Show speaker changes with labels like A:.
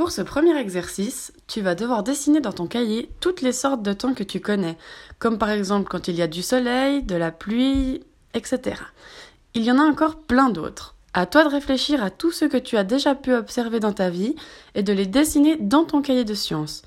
A: Pour ce premier exercice, tu vas devoir dessiner dans ton cahier toutes les sortes de temps que tu connais, comme par exemple quand il y a du soleil, de la pluie, etc. Il y en a encore plein d'autres. À toi de réfléchir à tout ce que tu as déjà pu observer dans ta vie et de les dessiner dans ton cahier de sciences.